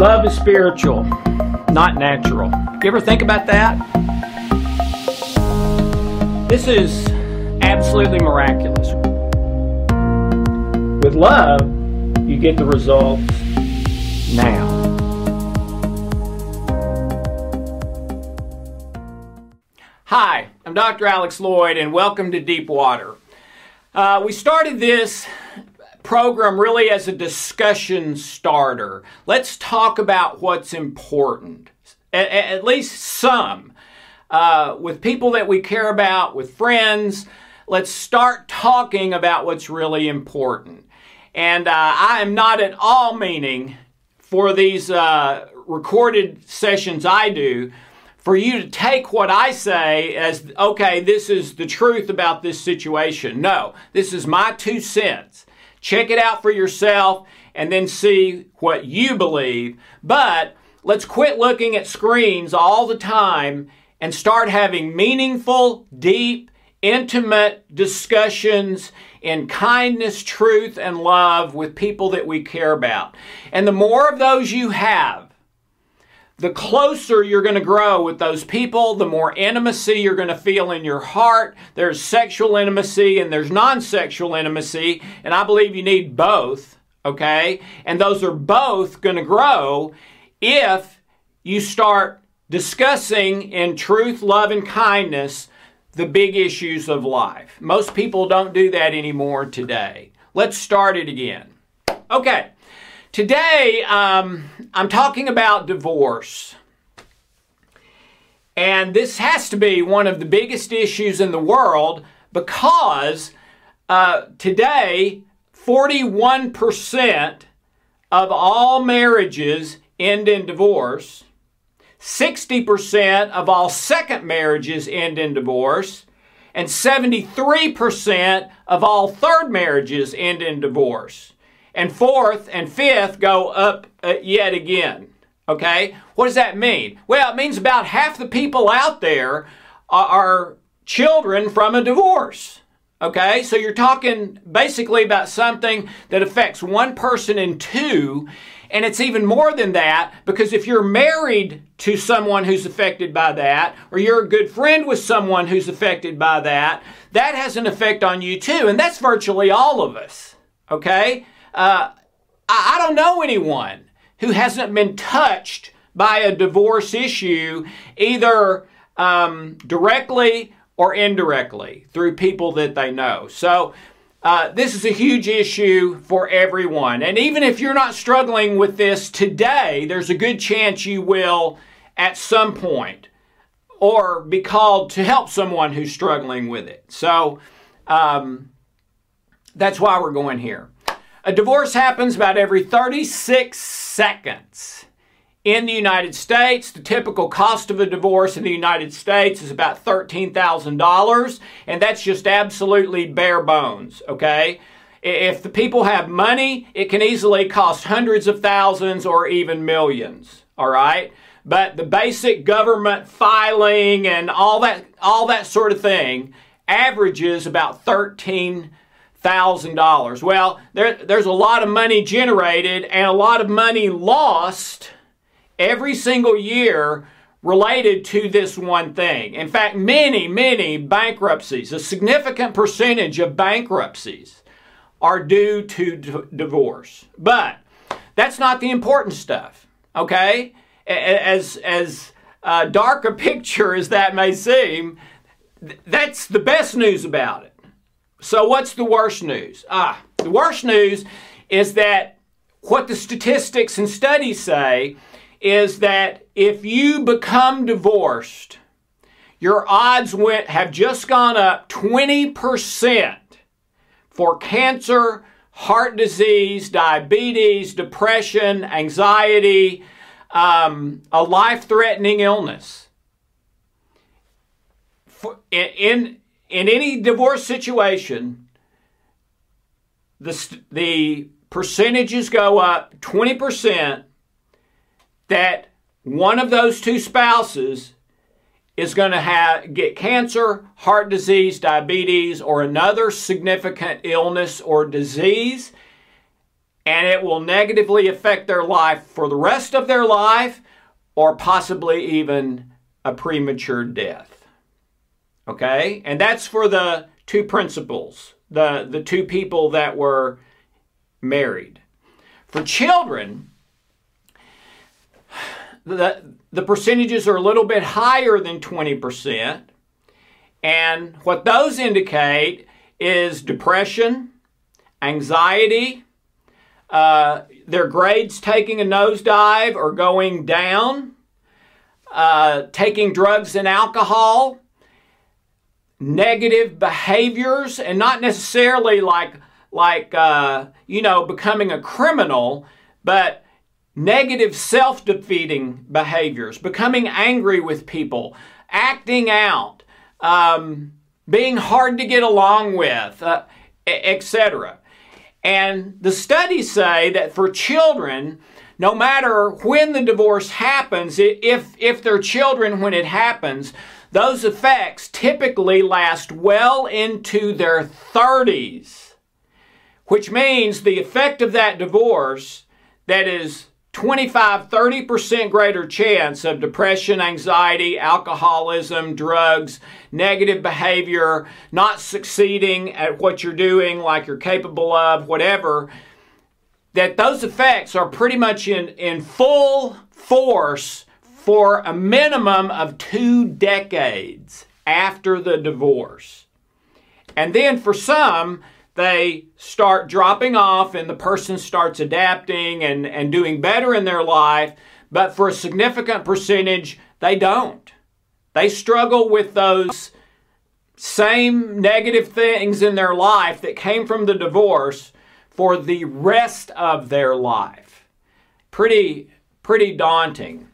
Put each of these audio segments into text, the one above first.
Love is spiritual, not natural. You ever think about that? This is absolutely miraculous. With love, you get the results now. Hi, I'm Dr. Alex Lloyd, and welcome to Deep Water. Uh, we started this program really as a discussion starter. Let's talk about what's important, at, at least some, uh, with people that we care about, with friends. Let's start talking about what's really important. And uh, I am not at all meaning for these uh, recorded sessions I do for you to take what I say as, okay, this is the truth about this situation. No, this is my two cents. Check it out for yourself and then see what you believe. But let's quit looking at screens all the time and start having meaningful, deep, intimate discussions in kindness, truth, and love with people that we care about. And the more of those you have, the closer you're going to grow with those people, the more intimacy you're going to feel in your heart. There's sexual intimacy and there's non sexual intimacy, and I believe you need both, okay? And those are both going to grow if you start discussing in truth, love, and kindness the big issues of life. Most people don't do that anymore today. Let's start it again. Okay. Today, um, I'm talking about divorce. And this has to be one of the biggest issues in the world because uh, today, 41% of all marriages end in divorce. 60% of all second marriages end in divorce. And 73% of all third marriages end in divorce and fourth and fifth go up uh, yet again. Okay? What does that mean? Well, it means about half the people out there are, are children from a divorce. Okay? So you're talking basically about something that affects one person in two. And it's even more than that because if you're married to someone who's affected by that, or you're a good friend with someone who's affected by that, that has an effect on you too. And that's virtually all of us. Okay? Uh, I, I don't know anyone who hasn't been touched by a divorce issue, either um, directly or indirectly through people that they know. So, uh, this is a huge issue for everyone. And even if you're not struggling with this today, there's a good chance you will at some point or be called to help someone who's struggling with it. So, um, that's why we're going here. A divorce happens about every 36 seconds. In the United States, the typical cost of a divorce in the United States is about $13,000, and that's just absolutely bare bones, okay? If the people have money, it can easily cost hundreds of thousands or even millions, all right? But the basic government filing and all that all that sort of thing averages about 13 thousand dollars. Well, there, there's a lot of money generated and a lot of money lost every single year related to this one thing. In fact, many, many bankruptcies, a significant percentage of bankruptcies are due to d- divorce. But that's not the important stuff, okay? As, as uh, dark a picture as that may seem, that's the best news about it. So, what's the worst news? Ah, the worst news is that what the statistics and studies say is that if you become divorced, your odds went have just gone up 20% for cancer, heart disease, diabetes, depression, anxiety, um, a life-threatening illness. For, in in any divorce situation, the, the percentages go up 20% that one of those two spouses is going to have get cancer, heart disease, diabetes, or another significant illness or disease. and it will negatively affect their life for the rest of their life or possibly even a premature death. Okay? And that's for the two principals, the, the two people that were married. For children, the, the percentages are a little bit higher than 20%. And what those indicate is depression, anxiety, uh, their grades taking a nosedive or going down, uh, taking drugs and alcohol, negative behaviors, and not necessarily like like uh, you know becoming a criminal, but negative self-defeating behaviors, becoming angry with people, acting out, um, being hard to get along with, uh, etc. And the studies say that for children, no matter when the divorce happens, if, if they're children when it happens, those effects typically last well into their 30s, which means the effect of that divorce that is 25 30% greater chance of depression, anxiety, alcoholism, drugs, negative behavior, not succeeding at what you're doing like you're capable of, whatever, that those effects are pretty much in, in full force for a minimum of two decades after the divorce. And then for some, they start dropping off and the person starts adapting and, and doing better in their life, but for a significant percentage, they don't. They struggle with those same negative things in their life that came from the divorce for the rest of their life. Pretty, pretty daunting.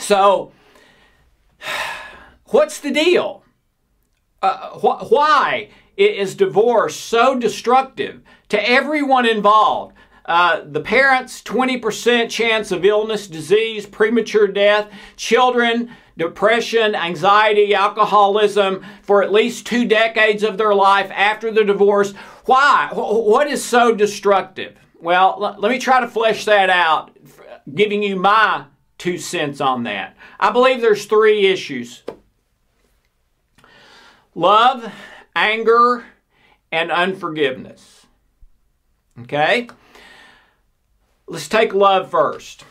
So, what's the deal? Uh, wh- why is divorce so destructive to everyone involved? Uh, the parents, 20% chance of illness, disease, premature death, children, depression, anxiety, alcoholism for at least two decades of their life after the divorce. Why? What is so destructive? Well, let me try to flesh that out, giving you my two cents on that. I believe there's three issues love, anger, and unforgiveness. Okay? Let's take love first.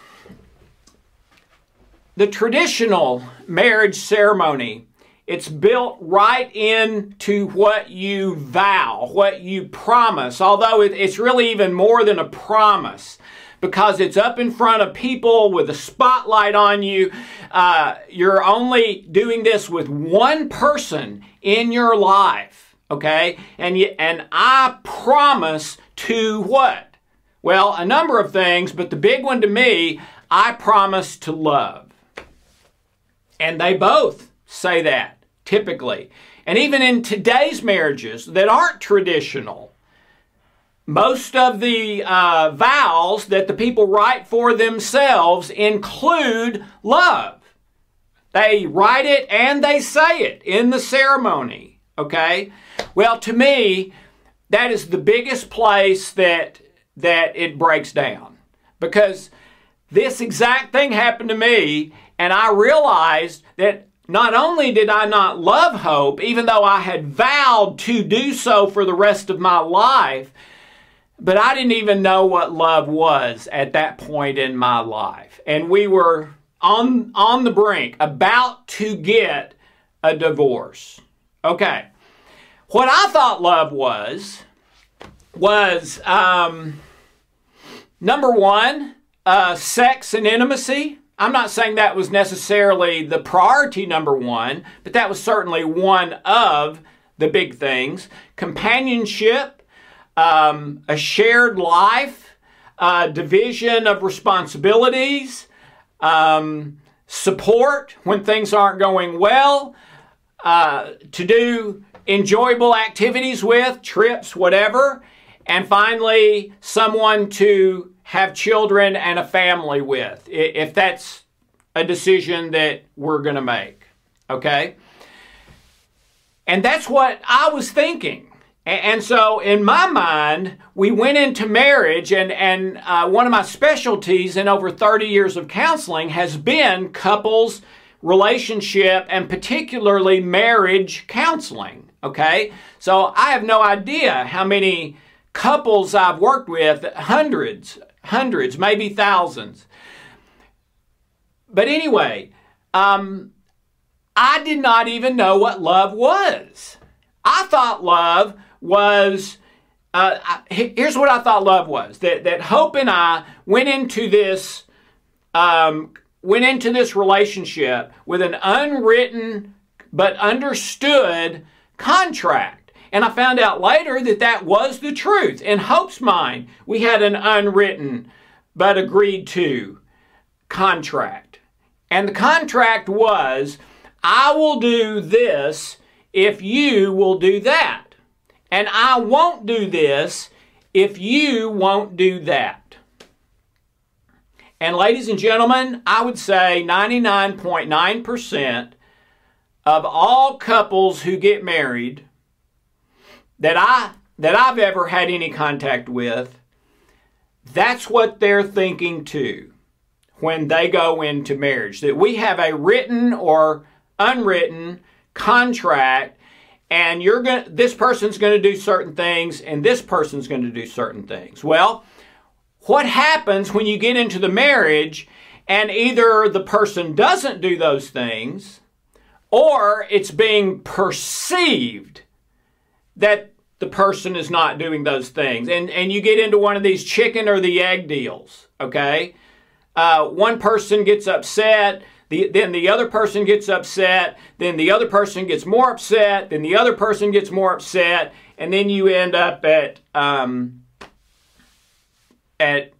The traditional marriage ceremony, it's built right into what you vow, what you promise, although it's really even more than a promise because it's up in front of people with a spotlight on you. Uh, you're only doing this with one person in your life, okay? And you, and I promise to what? Well, a number of things, but the big one to me, I promise to love. And they both say that typically. And even in today's marriages that aren't traditional, most of the uh, vows that the people write for themselves include love. They write it and they say it in the ceremony. Okay? Well, to me, that is the biggest place that that it breaks down. Because this exact thing happened to me, and I realized that not only did I not love Hope, even though I had vowed to do so for the rest of my life, but I didn't even know what love was at that point in my life. And we were on, on the brink, about to get a divorce. Okay. What I thought love was, was um, number one, uh, sex and intimacy. I'm not saying that was necessarily the priority number one, but that was certainly one of the big things. Companionship, um, a shared life, a division of responsibilities, um, support when things aren't going well, uh, to do enjoyable activities with, trips, whatever, and finally, someone to have children and a family with, if that's a decision that we're going to make. Okay? And that's what I was thinking And so, in my mind, we went into marriage, and, and uh, one of my specialties in over 30 years of counseling has been couples, relationship, and particularly marriage counseling. Okay? So, I have no idea how many couples I've worked with, hundreds, hundreds, maybe thousands. But anyway, um, I did not even know what love was. I thought love was uh, here's what I thought love was that that Hope and I went into this um, went into this relationship with an unwritten but understood contract. And I found out later that that was the truth. In Hope's mind, we had an unwritten but agreed to contract. And the contract was I will do this if you will do that. And I won't do this if you won't do that. And ladies and gentlemen, I would say 99.9% of all couples who get married that I that I've ever had any contact with, that's what they're thinking too when they go into marriage. That we have a written or unwritten contract and you're going this person's going to do certain things and this person's going to do certain things. Well, what happens when you get into the marriage and either the person doesn't do those things or it's being perceived that the person is not doing those things. And, and you get into one of these chicken or the egg deals, okay? Uh, one person gets upset the, then the other person gets upset, then the other person gets more upset, then the other person gets more upset, and then you end up at um, at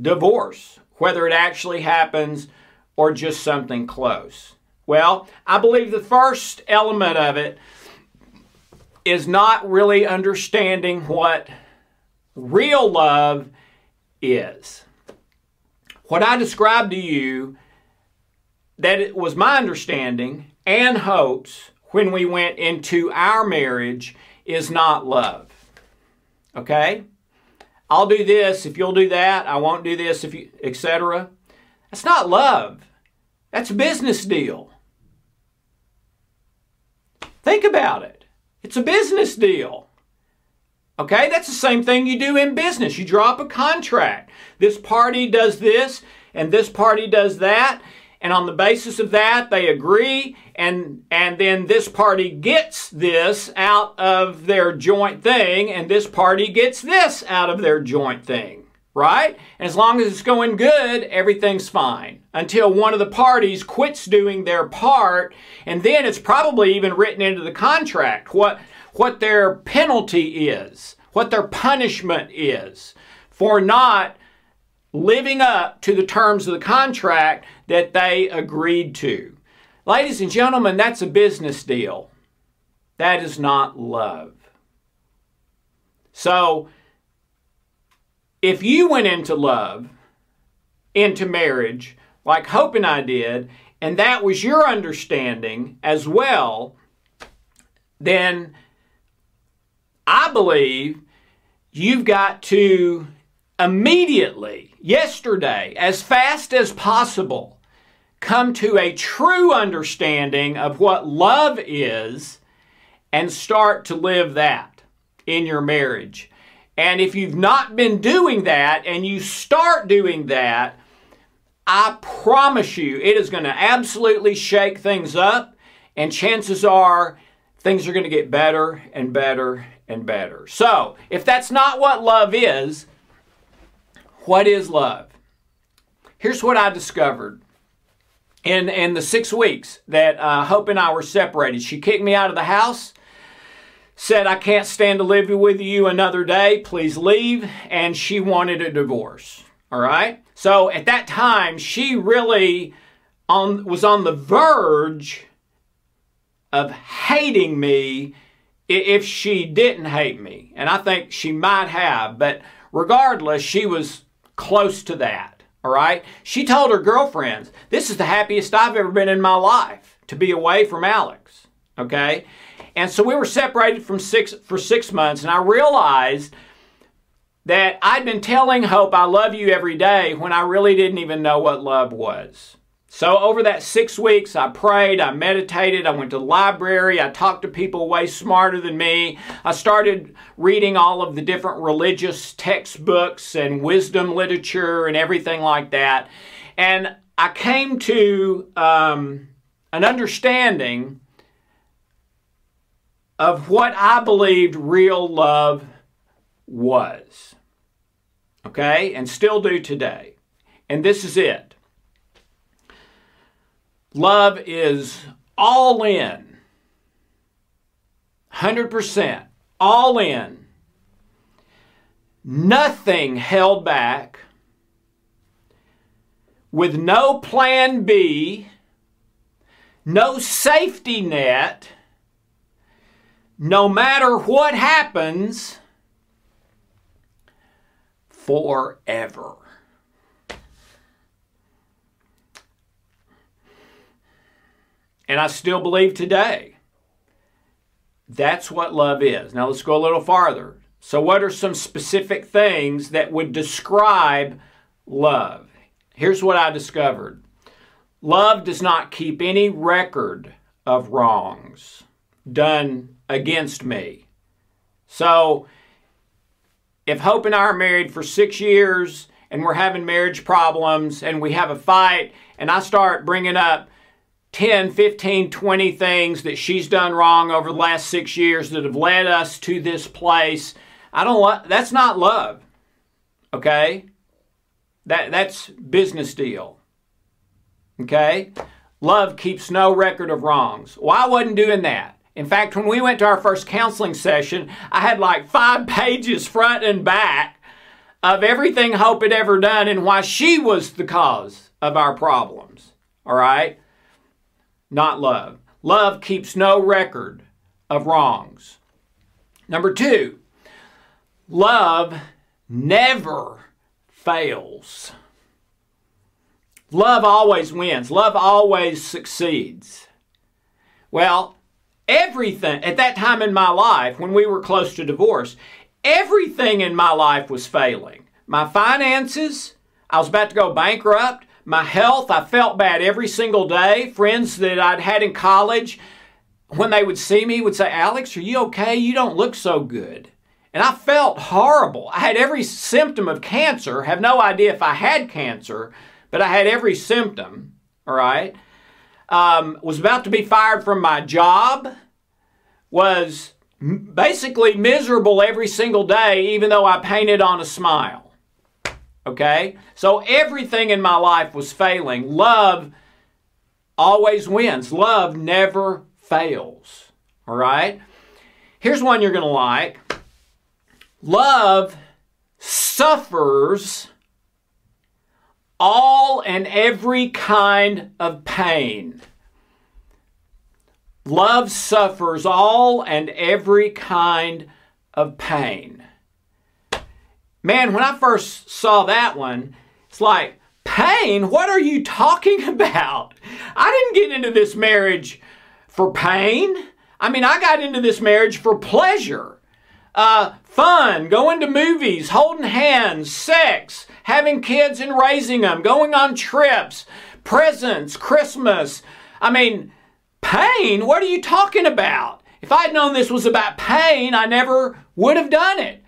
divorce, whether it actually happens or just something close. Well, I believe the first element of it is not really understanding what real love is. What I described to you that it was my understanding and Hope's when we went into our marriage is not love. Okay? I'll do this if you'll do that. I won't do this if you, etc. That's not love. That's a business deal. Think about it. It's a business deal. Okay? That's the same thing you do in business. You drop a contract. This party does this and this party does that and on the basis of that they agree and and then this party gets this out of their joint thing and this party gets this out of their joint thing right? As long as it's going good everything's fine until one of the parties quits doing their part and then it's probably even written into the contract what what their penalty is what their punishment is for not living up to the terms of the contract that they agreed to. Ladies and gentlemen, that's a business deal. That is not love. So, if you went into love, into marriage, like Hope and I did, and that was your understanding as well, then I believe you've got to immediately, yesterday, as fast as possible, come to a true understanding of what love is and start to live that in your marriage. And if you've not been doing that and you start doing that, I promise you it is going to absolutely shake things up, and chances are things are going to get better and better and better. So, if that's not what love is, what is love? Here's what I discovered in, in the six weeks that uh, Hope and I were separated. She kicked me out of the house, said, I can't stand to live with you another day, please leave, and she wanted a divorce. All right? So at that time, she really on, was on the verge of hating me if she didn't hate me. And I think she might have, but regardless, she was close to that. All right? She told her girlfriends, This is the happiest I've ever been in my life to be away from Alex. Okay? And so we were separated from six for six months, and I realized that I'd been telling Hope I love you every day when I really didn't even know what love was. So over that six weeks, I prayed, I meditated, I went to the library, I talked to people way smarter than me. I started reading all of the different religious textbooks and wisdom literature and everything like that. And I came to um, an understanding of what I believed real love was. Okay? And still do today. And this is it love is all in, 100%, all in, nothing held back, with no plan B, no safety net, no matter what happens. Forever. And I still believe today that's what love is. Now let's go a little farther. So, what are some specific things that would describe love? Here's what I discovered love does not keep any record of wrongs done against me. So, if Hope and I are married for six years and we're having marriage problems and we have a fight, and I start bringing up 10, 15, 20 things that she's done wrong over the last six years that have led us to this place, I don't that's not love. Okay? That, that's business deal. Okay? Love keeps no record of wrongs. Well, I wasn't doing that. In fact, when we went to our first counseling session, I had like five pages front and back of everything Hope had ever done and why she was the cause of our problems. All right? Not love. Love keeps no record of wrongs. Number two, love never fails. Love always wins. Love always succeeds. Well, everything at that time in my life when we were close to divorce, everything in my life was failing. My finances, I was about to go bankrupt. My health, I felt bad every single day. Friends that I'd had in college, when they would see me, would say, Alex, are you okay? You don't look so good. And I felt horrible. I had every symptom of cancer, have no idea if I had cancer, but I had every symptom, all right? um, was about to be fired from my job, was basically miserable every single day, even though I painted on a smile. Okay? So everything in my life was failing. Love always wins, love never fails. All right? Here's one you're going to like love suffers all and every kind of pain. Love suffers all and every kind of pain. Man, when I first saw that one, it's like, pain? What are you talking about? I didn't get into this marriage for pain. I mean, I got into this marriage for pleasure, uh, fun, going to movies, holding hands, sex, having kids and raising them, going on trips, presents, Christmas. I mean, pain? What are you talking about? If I'd known this was about pain, I never would have done it.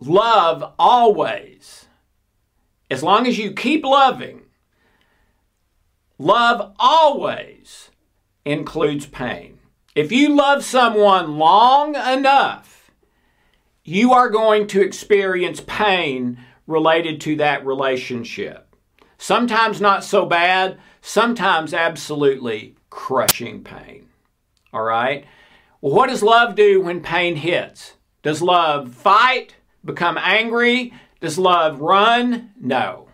Love always, as long as you keep loving, love always includes pain. If you love someone long enough, you are going to experience pain related to that relationship. Sometimes not so bad, sometimes absolutely crushing pain. All right? Well, what does love do when pain hits? Does love fight, become angry? Does love run? No.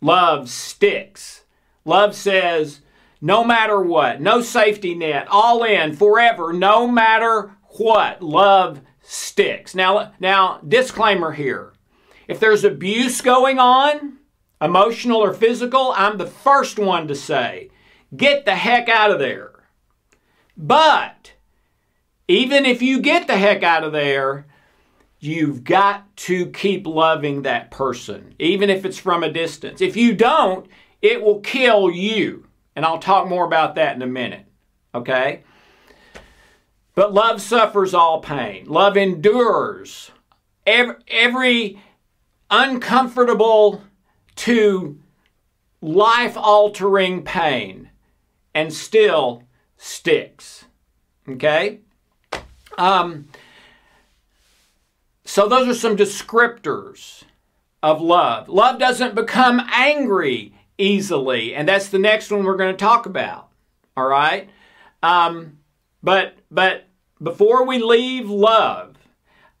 Love sticks. Love says, no matter what, no safety net, all in, forever, no matter what. Love sticks. Now, now disclaimer here. If there's abuse going on, emotional or physical, I'm the first one to say, get the heck out of there. But even if you get the heck out of there, you've got to keep loving that person, even if it's from a distance. If you don't, it will kill you. And I'll talk more about that in a minute. Okay? But love suffers all pain. Love endures every, every uncomfortable to life altering pain and still sticks. Okay? Um, so, those are some descriptors of love. Love doesn't become angry easily, and that's the next one we're going to talk about. All right? Um, but, but before we leave love,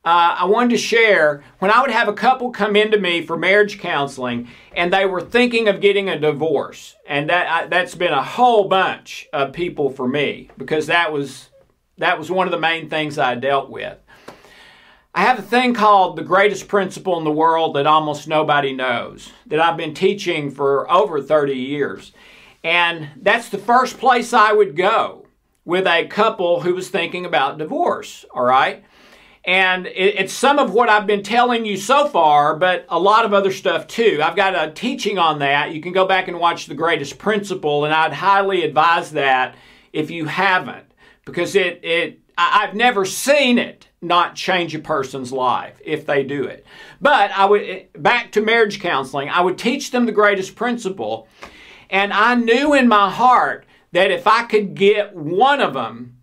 uh, I wanted to share when I would have a couple come into me for marriage counseling and they were thinking of getting a divorce. And that, I, that's been a whole bunch of people for me because that was, that was one of the main things I dealt with. I have a thing called the greatest principle in the world that almost nobody knows, that I've been teaching for over 30 years. And that's the first place I would go with a couple who was thinking about divorce, all right? And it's some of what I've been telling you so far, but a lot of other stuff too. I've got a teaching on that. You can go back and watch The Greatest Principle, and I'd highly advise that if you haven't, because it, it I've never seen it not change a person's life if they do it. But I would back to marriage counseling, I would teach them the greatest principle, and I knew in my heart that if I could get one of them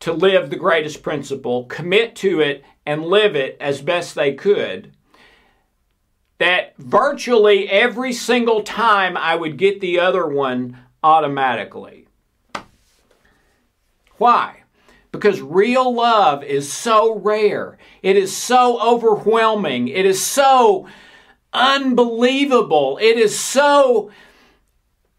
to live the greatest principle, commit to it, and live it as best they could, that virtually every single time I would get the other one automatically. Why? Because real love is so rare. It is so overwhelming. It is so unbelievable. It is so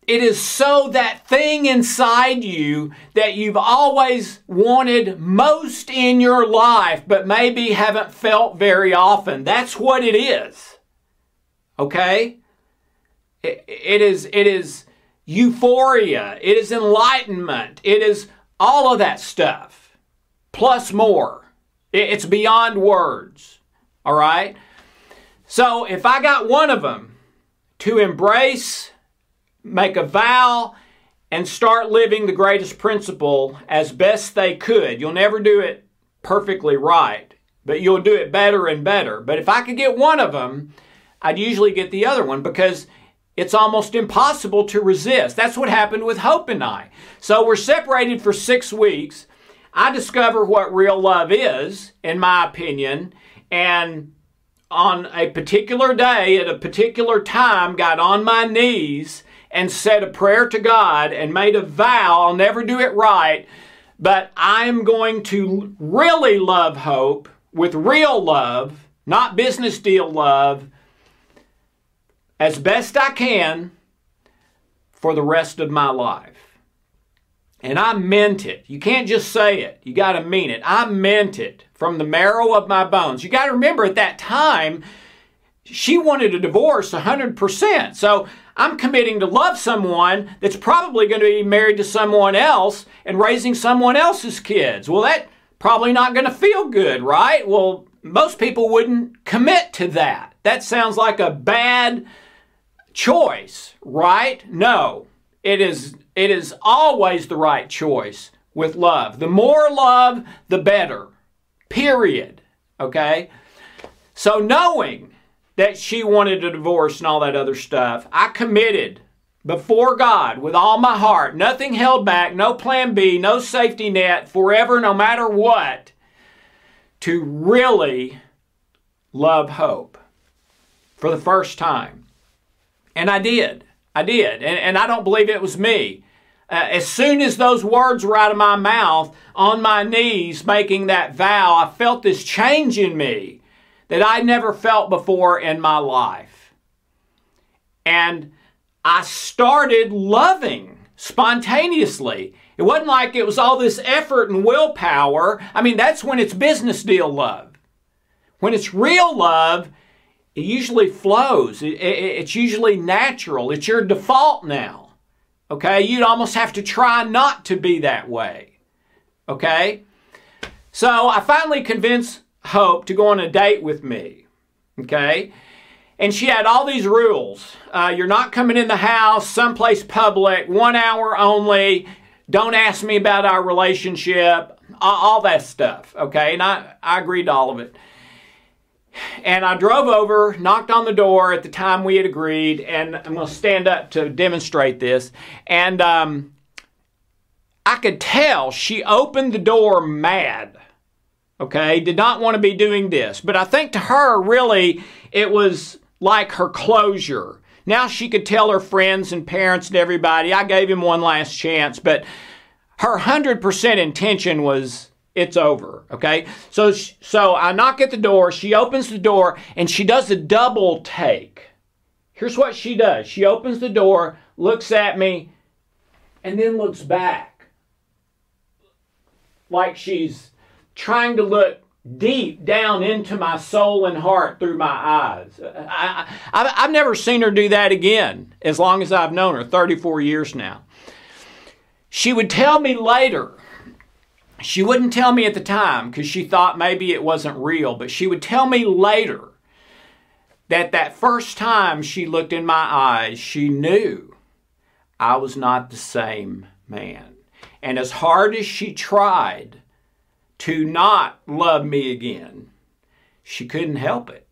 it is so that thing inside you that you've always wanted most in your life, but maybe haven't felt very often. That's what it is. Okay? It, it is, it is euphoria. It is enlightenment. It is all of that stuff, plus more. It's beyond words. All right? So if I got one of them to embrace make a vow and start living the greatest principle as best they could. You'll never do it perfectly right, but you'll do it better and better. But if I could get one of them, I'd usually get the other one because it's almost impossible to resist. That's what happened with Hope and I. So we're separated for six weeks. I discover what real love is, in my opinion, and on a particular day at a particular time got on my knees and said a prayer to God and made a vow, I'll never do it right, but I'm going to really love Hope with real love, not business deal love, as best I can for the rest of my life. And I meant it. You can't just say it, you got to mean it. I meant it from the marrow of my bones. You got to remember at that time, she wanted a divorce 100%. So I'm committing to love someone that's probably going to be married to someone else and raising someone else's kids. Well, that probably not going to feel good, right? Well, most people wouldn't commit to that. That sounds like a bad choice, right? No. It is it is always the right choice with love. The more love, the better. Period. Okay? So knowing that she wanted a divorce and all that other stuff. I committed before God with all my heart, nothing held back, no plan B, no safety net, forever, no matter what, to really love Hope for the first time. And I did. I did. And, and I don't believe it was me. Uh, as soon as those words were out of my mouth, on my knees, making that vow, I felt this change in me that I'd never felt before in my life. And I started loving spontaneously. It wasn't like it was all this effort and willpower. I mean, that's when it's business deal love. When it's real love, it usually flows. It, it, it's usually natural. It's your default now. Okay? You'd almost have to try not to be that way. Okay? So I finally convinced Hope to go on a date with me. Okay? And she had all these rules. Uh, you're not coming in the house, someplace public, one hour only. Don't ask me about our relationship, all, that stuff. Okay? And I, I agreed to all of it. And I drove over, knocked on the door at the time we had agreed, and I'm going to stand up to demonstrate this. And um, I could tell she opened the door mad. Okay, did not want to be doing this. But I think to her, really, it was like her closure. Now she could tell her friends and parents and everybody, I gave him one last chance, but her 100% intention was it's over. Okay. So, so I knock at the door. She opens the door and she does a double take. Here's what she does she opens the door, looks at me, and then looks back. Like she's trying to look deep down into my soul and heart through my eyes. I, I, I've never seen her do that again as long as I've known her, 34 years now. She would tell me later she wouldn't tell me at the time because she thought maybe it wasn't real, but she would tell me later that that first time she looked in my eyes, she knew I was not the same man. And as hard as she tried to not love me again, she couldn't help it.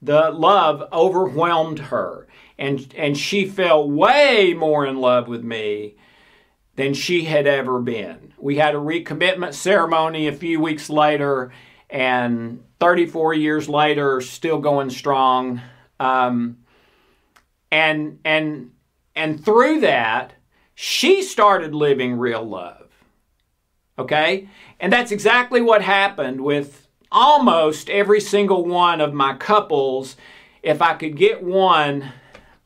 The love overwhelmed her, and, and she fell way more in love with me than she had ever been. We had a recommitment ceremony a few weeks later, and 34 years later, still going strong. Um, and and and through that, she started living real love. Okay, and that's exactly what happened with almost every single one of my couples. If I could get one,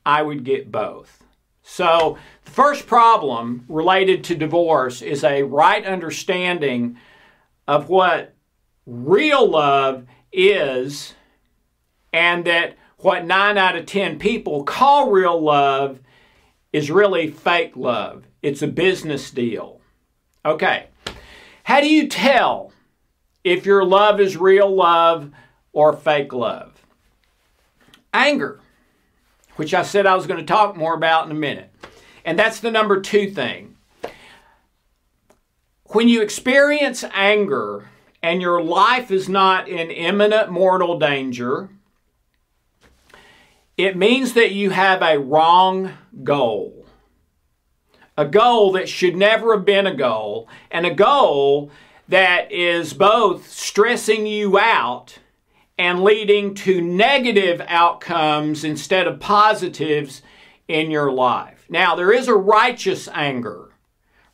I would get both. So the first problem related to divorce is a right understanding of what real love is, and that what 9 out of 10 people call real love is really fake love. It's a business deal. Okay, how do you tell if your love is real love or fake love? Anger, which I said I was going to talk more about in a minute. And that's the number two thing. When you experience anger and your life is not in imminent mortal danger, it means that you have a wrong goal. A goal that should never have been a goal, and a goal that is both stressing you out and leading to negative outcomes instead of positives in your life. Now, there is a righteous anger.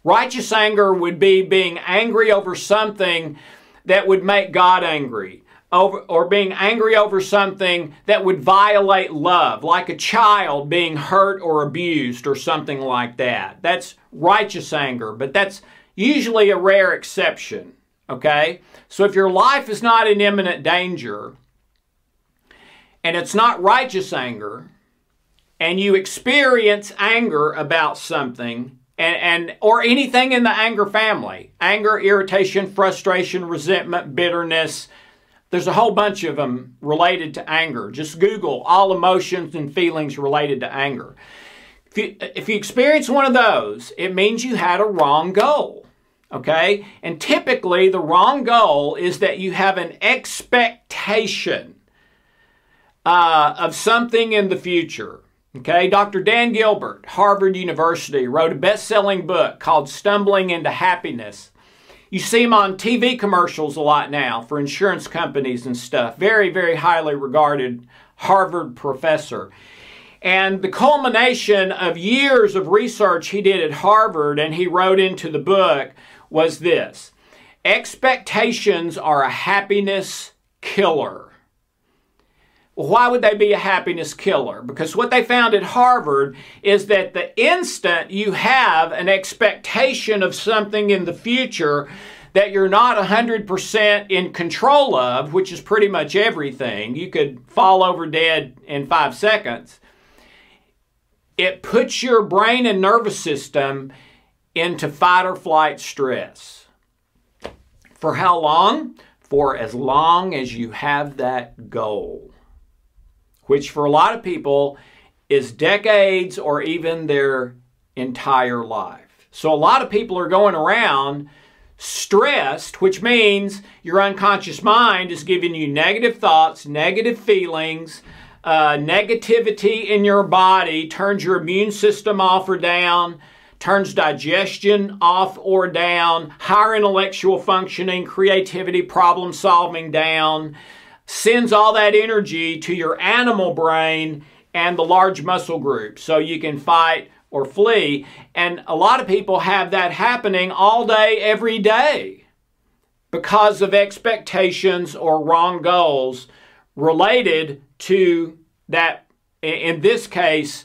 Righteous anger would be being angry over something that would make God angry, over, or being angry over something that would violate love, like a child being hurt or abused or something like that. That's righteous anger, but that's usually a rare exception. Okay? So if your life is not in imminent danger and it's not righteous anger, and you experience anger about something and, and or anything in the anger family anger irritation frustration resentment bitterness there's a whole bunch of them related to anger. Just google all emotions and feelings related to anger. If you, if you experience one of those it means you had a wrong goal okay? And typically the wrong goal is that you have an expectation uh, of something in the future Okay, Dr. Dan Gilbert, Harvard University, wrote a best selling book called Stumbling into Happiness. You see him on TV commercials a lot now for insurance companies and stuff. Very, very highly regarded Harvard professor. And the culmination of years of research he did at Harvard and he wrote into the book was this Expectations are a happiness killer. Why would they be a happiness killer? Because what they found at Harvard is that the instant you have an expectation of something in the future, that you're not 100% in control of, which is pretty much everything. You could fall over dead in five seconds. It puts your brain and nervous system into fight or flight stress. For how long? For as long as you have that goal, which for a lot of people is decades or even their entire life. So a lot of people are going around stressed, which means your unconscious mind is giving you negative thoughts, negative feelings, uh, negativity in your body, turns your immune system off or down, turns digestion off or down, higher intellectual functioning, creativity, problem solving down, sends all that energy to your animal brain and the large muscle group so you can fight or flee. And a lot of people have that happening all day, every day because of expectations or wrong goals related to that, in this case,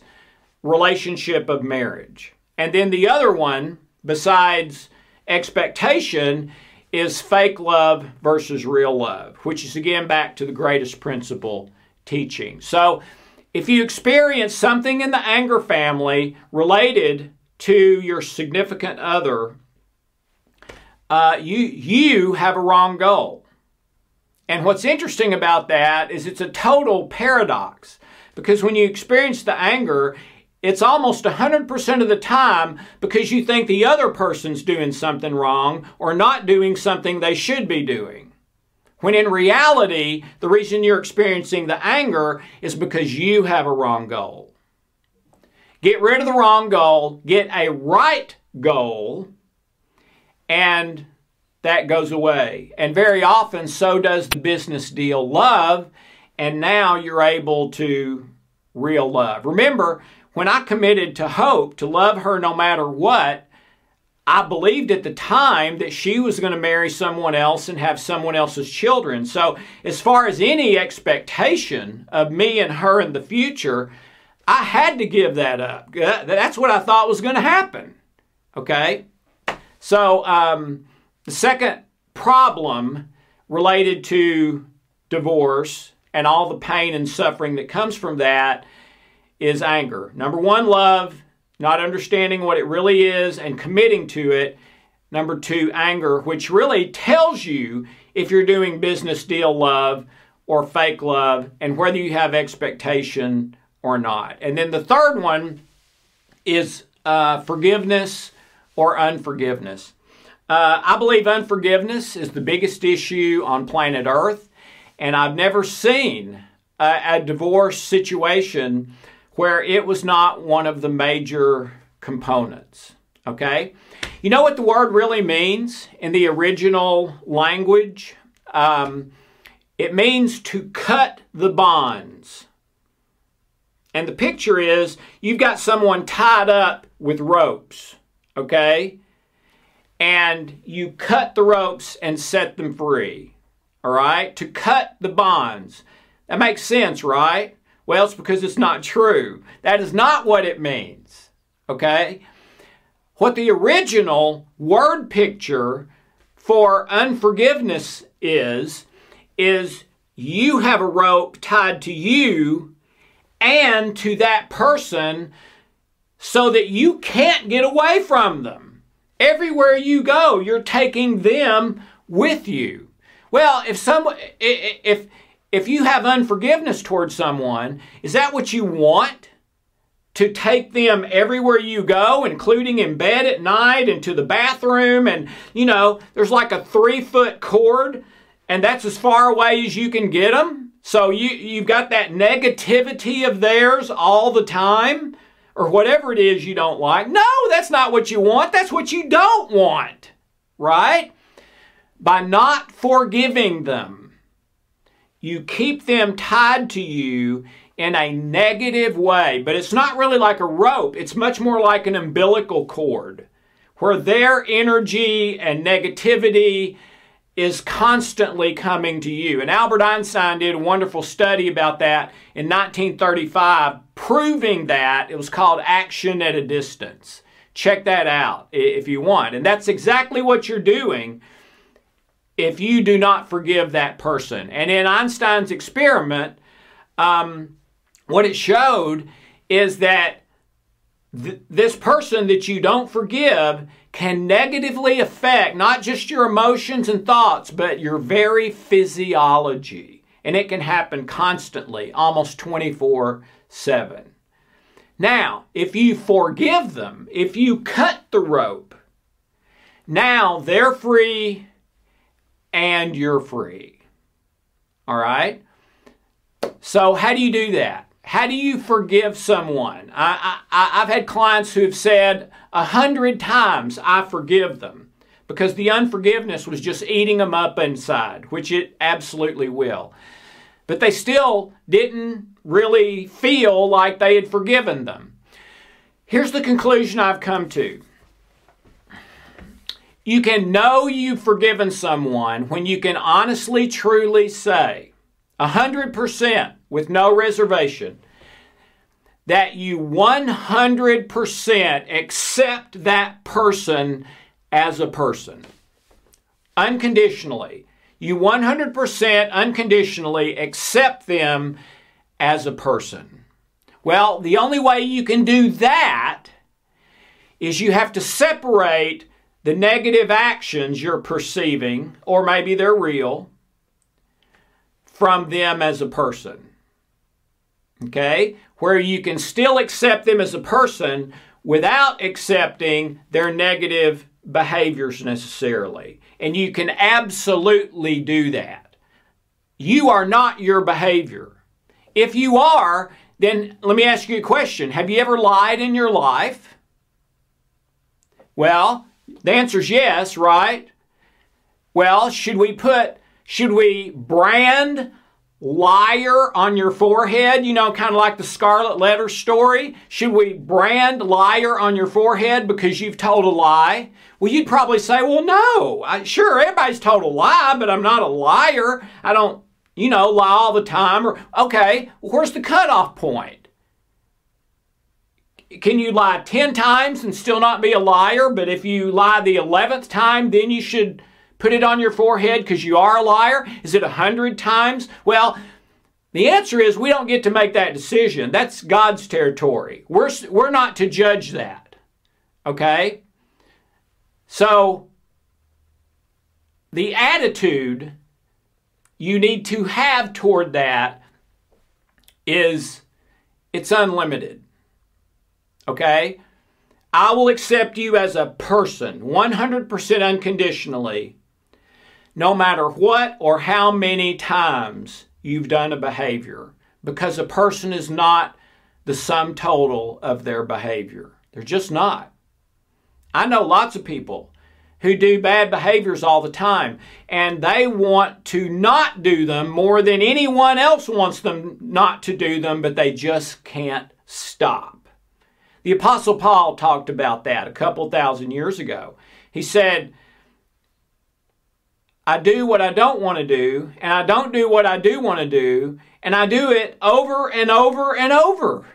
relationship of marriage. And then the other one, besides expectation, is fake love versus real love, which is again back to the greatest principle teaching. So if you experience something in the anger family related to your significant other, uh, you, you have a wrong goal. And what's interesting about that is it's a total paradox because when you experience the anger, it's almost 100% of the time because you think the other person's doing something wrong or not doing something they should be doing. When in reality, the reason you're experiencing the anger is because you have a wrong goal. Get rid of the wrong goal, get a right goal, and that goes away. And very often, so does the business deal love, and now you're able to real love. Remember, when I committed to Hope to love her no matter what, I believed at the time that she was going to marry someone else and have someone else's children. So, as far as any expectation of me and her in the future, I had to give that up. That's what I thought was going to happen. Okay? So, um, the second problem related to divorce and all the pain and suffering that comes from that is anger. Number one, love not understanding what it really is and committing to it. Number two, anger, which really tells you if you're doing business deal love or fake love and whether you have expectation or not. And then the third one is uh, forgiveness or unforgiveness. Uh, I believe unforgiveness is the biggest issue on planet Earth, and I've never seen a, a divorce situation where it was not one of the major components. Okay? You know what the word really means in the original language? Um, it means to cut the bonds. And the picture is you've got someone tied up with ropes, okay? And you cut the ropes and set them free, all right? To cut the bonds. That makes sense, right? Well, it's because it's not true. That is not what it means. Okay? What the original word picture for unforgiveness is, is you have a rope tied to you and to that person so that you can't get away from them. Everywhere you go, you're taking them with you. Well, if someone if if you have unforgiveness towards someone, is that what you want? To take them everywhere you go, including in bed at night and to the bathroom, and you know, there's like a three foot cord, and that's as far away as you can get them. So you, you've got that negativity of theirs all the time, or whatever it is you don't like. No, that's not what you want. That's what you don't want, right? By not forgiving them you keep them tied to you in a negative way, but it's not really like a rope. It's much more like an umbilical cord where their energy and negativity is constantly coming to you. And Albert Einstein did a wonderful study about that in 1935, proving that it was called action at a distance. Check that out if you want. And that's exactly what you're doing if you do not forgive that person. And in Einstein's experiment, um, what it showed is that th- this person that you don't forgive can negatively affect not just your emotions and thoughts, but your very physiology. And it can happen constantly, almost 24 7. Now, if you forgive them, if you cut the rope, now they're free and you're free. All right? So, how do you do that? How do you forgive someone? I, I, I've had clients who have said a hundred times, I forgive them because the unforgiveness was just eating them up inside, which it absolutely will. But they still didn't really feel like they had forgiven them. Here's the conclusion I've come to you can know you've forgiven someone when you can honestly, truly say, 100% with no reservation, that you 100% accept that person as a person. Unconditionally. You 100% unconditionally accept them as a person. Well, the only way you can do that is you have to separate the negative actions you're perceiving, or maybe they're real, from them as a person. Okay? Where you can still accept them as a person without accepting their negative behaviors necessarily. And you can absolutely do that. You are not your behavior. If you are, then let me ask you a question Have you ever lied in your life? Well, the answer is yes, right? Well, should we put, should we brand liar on your forehead, you know, kind of like the scarlet letter story? Should we brand liar on your forehead because you've told a lie? Well, you'd probably say, well, no. I, sure, everybody's told a lie, but I'm not a liar. I don't, you know, lie all the time. Or, okay, where's the cutoff point? Can you lie 10 times and still not be a liar? But if you lie the 11th time, then you should put it on your forehead because you are a liar? Is it 100 times? Well, the answer is we don't get to make that decision. That's God's territory. We're, we're not to judge that. Okay? So, the attitude you need to have toward that is it's unlimited. Okay? I will accept you as a person 100% unconditionally, no matter what or how many times you've done a behavior, because a person is not the sum total of their behavior. They're just not. I know lots of people who do bad behaviors all the time, and they want to not do them more than anyone else wants them not to do them, but they just can't stop. The Apostle Paul talked about that a couple thousand years ago. He said, I do what I don't want to do, and I don't do what I do want to do, and I do it over and over and over.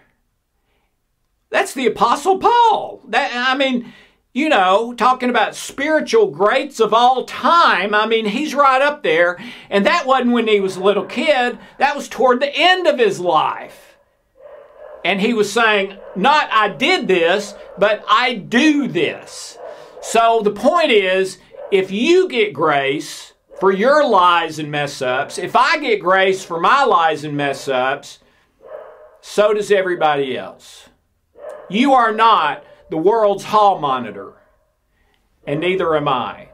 That's the Apostle Paul. That I mean, you know, talking about spiritual greats of all time. I mean, he's right up there. And that wasn't when he was a little kid, that was toward the end of his life. And he was saying, not I did this, but I do this. So the point is, if you get grace for your lies and mess ups, if I get grace for my lies and mess ups, so does everybody else. You are not the world's hall monitor, and neither am I.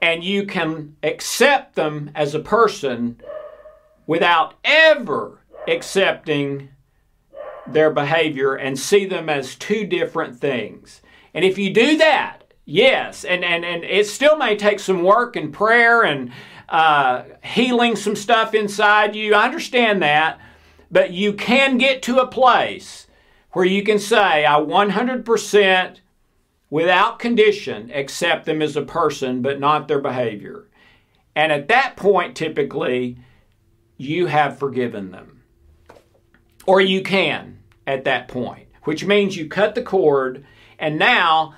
And you can accept them as a person without ever accepting their behavior and see them as two different things. And if you do that, yes, and, and, and it still may take some work and prayer and uh, healing some stuff inside you. I understand that. But you can get to a place where you can say, I 100% without condition accept them as a person, but not their behavior. And at that point, typically, you have forgiven them. Or you can at that point, which means you cut the cord, and now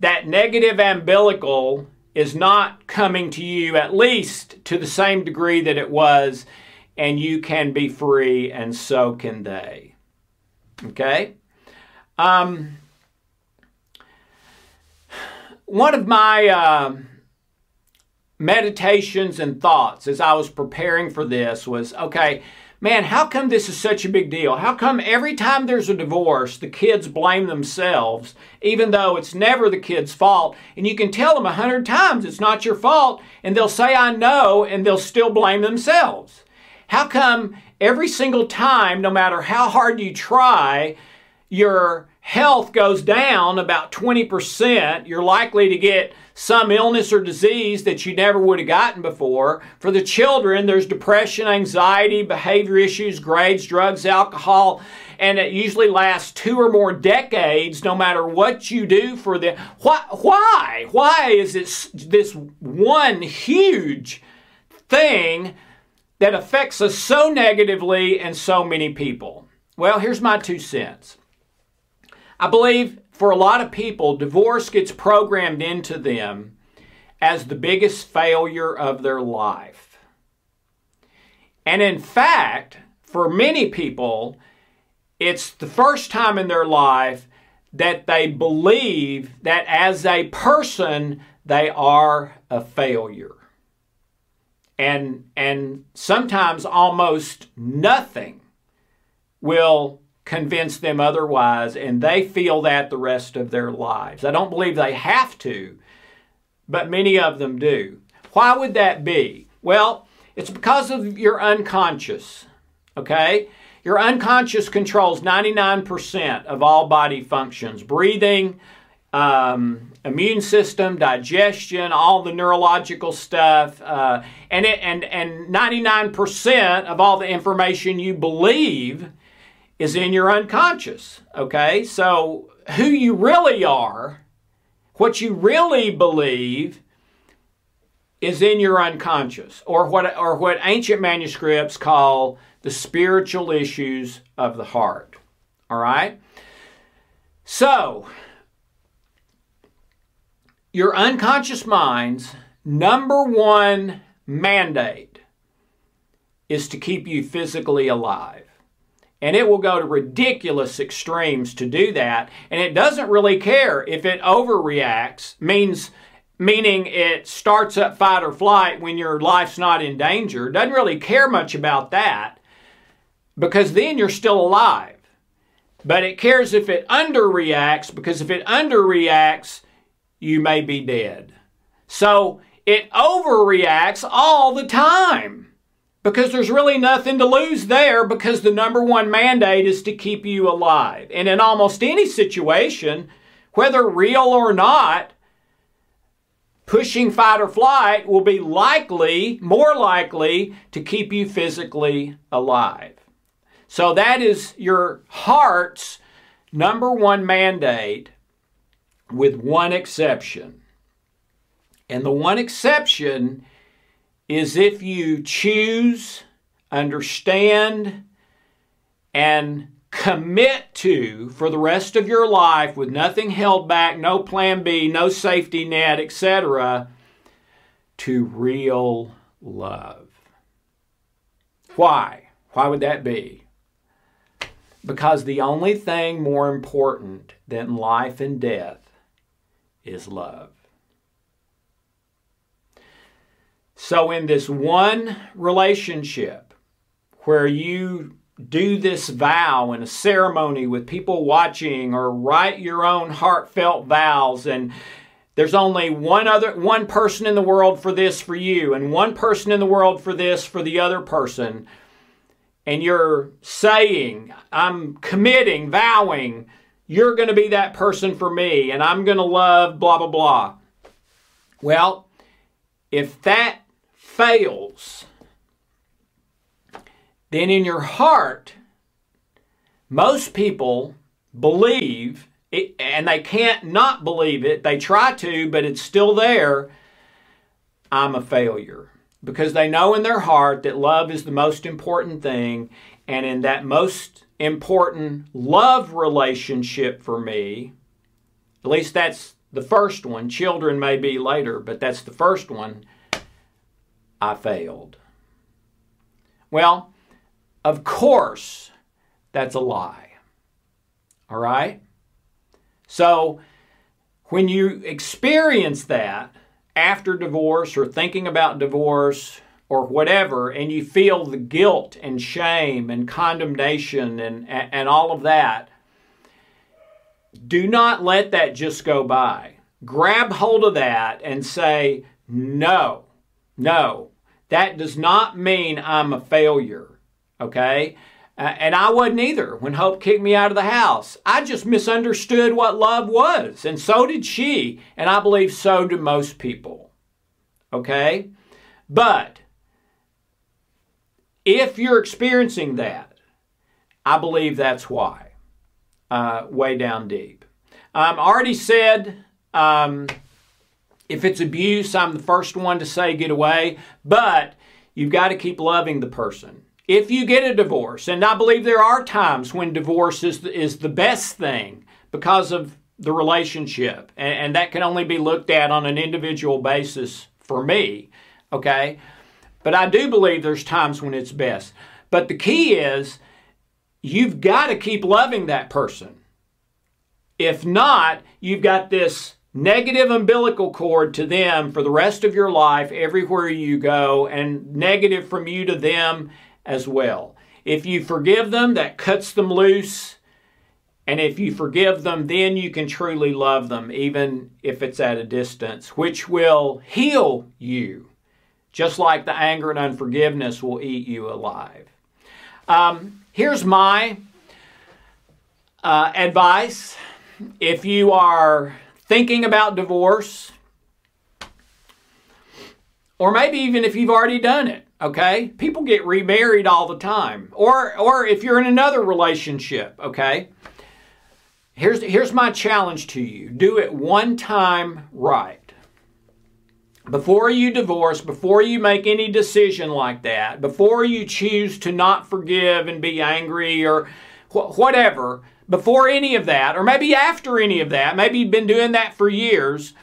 that negative umbilical is not coming to you at least to the same degree that it was, and you can be free, and so can they. Okay? Um, one of my uh, meditations and thoughts as I was preparing for this was okay, man, how come this is such a big deal? How come every time there's a divorce, the kids blame themselves, even though it's never the kid's fault? And you can tell them a hundred times it's not your fault, and they'll say, I know, and they'll still blame themselves. How come every single time, no matter how hard you try, your health goes down about 20%, you're likely to get some illness or disease that you never would have gotten before. For the children, there's depression, anxiety, behavior issues, grades, drugs, alcohol, and it usually lasts two or more decades no matter what you do for them. Why? Why, why is it this one huge thing that affects us so negatively and so many people? Well, here's my two cents. I believe for a lot of people, divorce gets programmed into them as the biggest failure of their life. And in fact, for many people, it's the first time in their life that they believe that as a person, they are a failure. And, and sometimes almost nothing will convince them otherwise, and they feel that the rest of their lives. I don't believe they have to, but many of them do. Why would that be? Well, it's because of your unconscious, okay? Your unconscious controls 99% of all body functions breathing, um, immune system, digestion, all the neurological stuff, uh, and, it, and, and 99% of all the information you believe is in your unconscious. Okay? So, who you really are, what you really believe, is in your unconscious, or what, or what ancient manuscripts call the spiritual issues of the heart. All right? So, your unconscious mind's number one mandate is to keep you physically alive. And it will go to ridiculous extremes to do that. And it doesn't really care if it overreacts, means meaning it starts up fight or flight when your life's not in danger. Doesn't really care much about that because then you're still alive. But it cares if it underreacts because if it underreacts, you may be dead. So it overreacts all the time because there's really nothing to lose there because the number one mandate is to keep you alive. And in almost any situation, whether real or not, pushing fight or flight will be likely, more likely, to keep you physically alive. So that is your heart's number one mandate, with one exception. And the one exception is if you choose, understand, and commit to for the rest of your life with nothing held back, no plan B, no safety net, etc., to real love. Why? Why would that be? Because the only thing more important than life and death is love. So, in this one relationship where you do this vow in a ceremony with people watching or write your own heartfelt vows and there's only one other one person in the world for this for you and one person in the world for this for the other person and you're saying i'm committing vowing you're going to be that person for me and i'm going to love blah blah blah. Well if that fails, then in your heart, most people believe, it, and they can't not believe it. They try to, but it's still there. I'm a failure. Because they know in their heart that love is the most important thing. And in that most important love relationship for me, at least that's the first one. Children may be later, but that's the first one. I failed. Well, of course, that's a lie. All right? So, when you experience that after divorce or thinking about divorce or whatever, and you feel the guilt and shame and condemnation and, and all of that, do not let that just go by. Grab hold of that and say, no, no, that does not mean I'm a failure. Okay? Uh, and I wasn't either when Hope kicked me out of the house. I just misunderstood what love was, and so did she, and I believe so do most people. Okay? But if you're experiencing that, I believe that's why, uh, way down deep. Um, already said, um, if it's abuse, I'm the first one to say get away, but you've got to keep loving the person. If you get a divorce, and I believe there are times when divorce is the, is the best thing because of the relationship, and, and that can only be looked at on an individual basis for me, okay? But I do believe there's times when it's best. But the key is you've got to keep loving that person. If not, you've got this negative umbilical cord to them for the rest of your life, everywhere you go, and negative from you to them as well. If you forgive them, that cuts them loose. And if you forgive them, then you can truly love them, even if it's at a distance, which will heal you, just like the anger and unforgiveness will eat you alive. Um, here's my uh, advice if you are thinking about divorce, or maybe even if you've already done it, okay? People get remarried all the time. Or or if you're in another relationship, okay? Here's here's my challenge to you. Do it one time right. Before you divorce, before you make any decision like that, before you choose to not forgive and be angry or wh- whatever, before any of that, or maybe after any of that, maybe you've been doing that for years,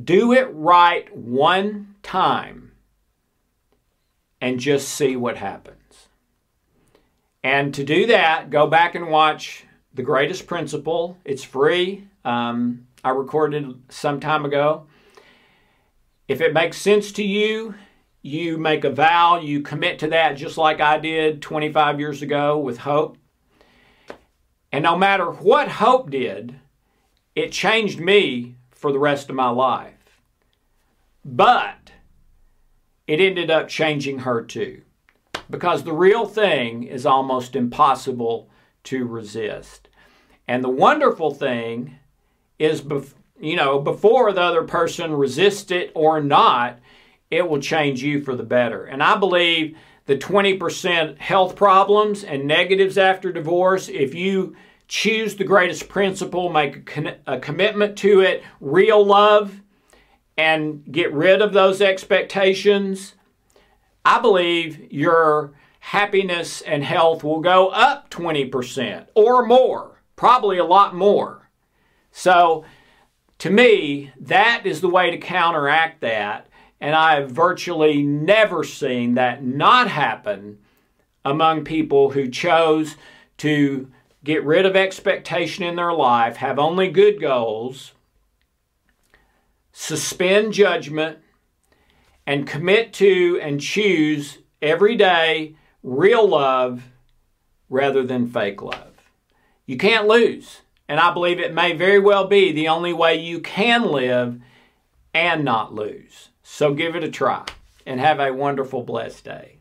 do it right one time and just see what happens. And to do that, go back and watch The Greatest Principle. It's free. Um, I recorded some time ago. If it makes sense to you, you make a vow, you commit to that just like I did 25 years ago with Hope. And no matter what Hope did, it changed me for the rest of my life. But it ended up changing her too. Because the real thing is almost impossible to resist. And the wonderful thing is, you know, before the other person resists it or not, it will change you for the better. And I believe the 20% health problems and negatives after divorce, if you choose the greatest principle, make a, con- a commitment to it, real love, and get rid of those expectations, I believe your happiness and health will go up 20% or more, probably a lot more. So, to me, that is the way to counteract that. And I've virtually never seen that not happen among people who chose to get rid of expectation in their life, have only good goals, suspend judgment, and commit to and choose every day real love rather than fake love. You can't lose. And I believe it may very well be the only way you can live and not lose. So give it a try and have a wonderful, blessed day.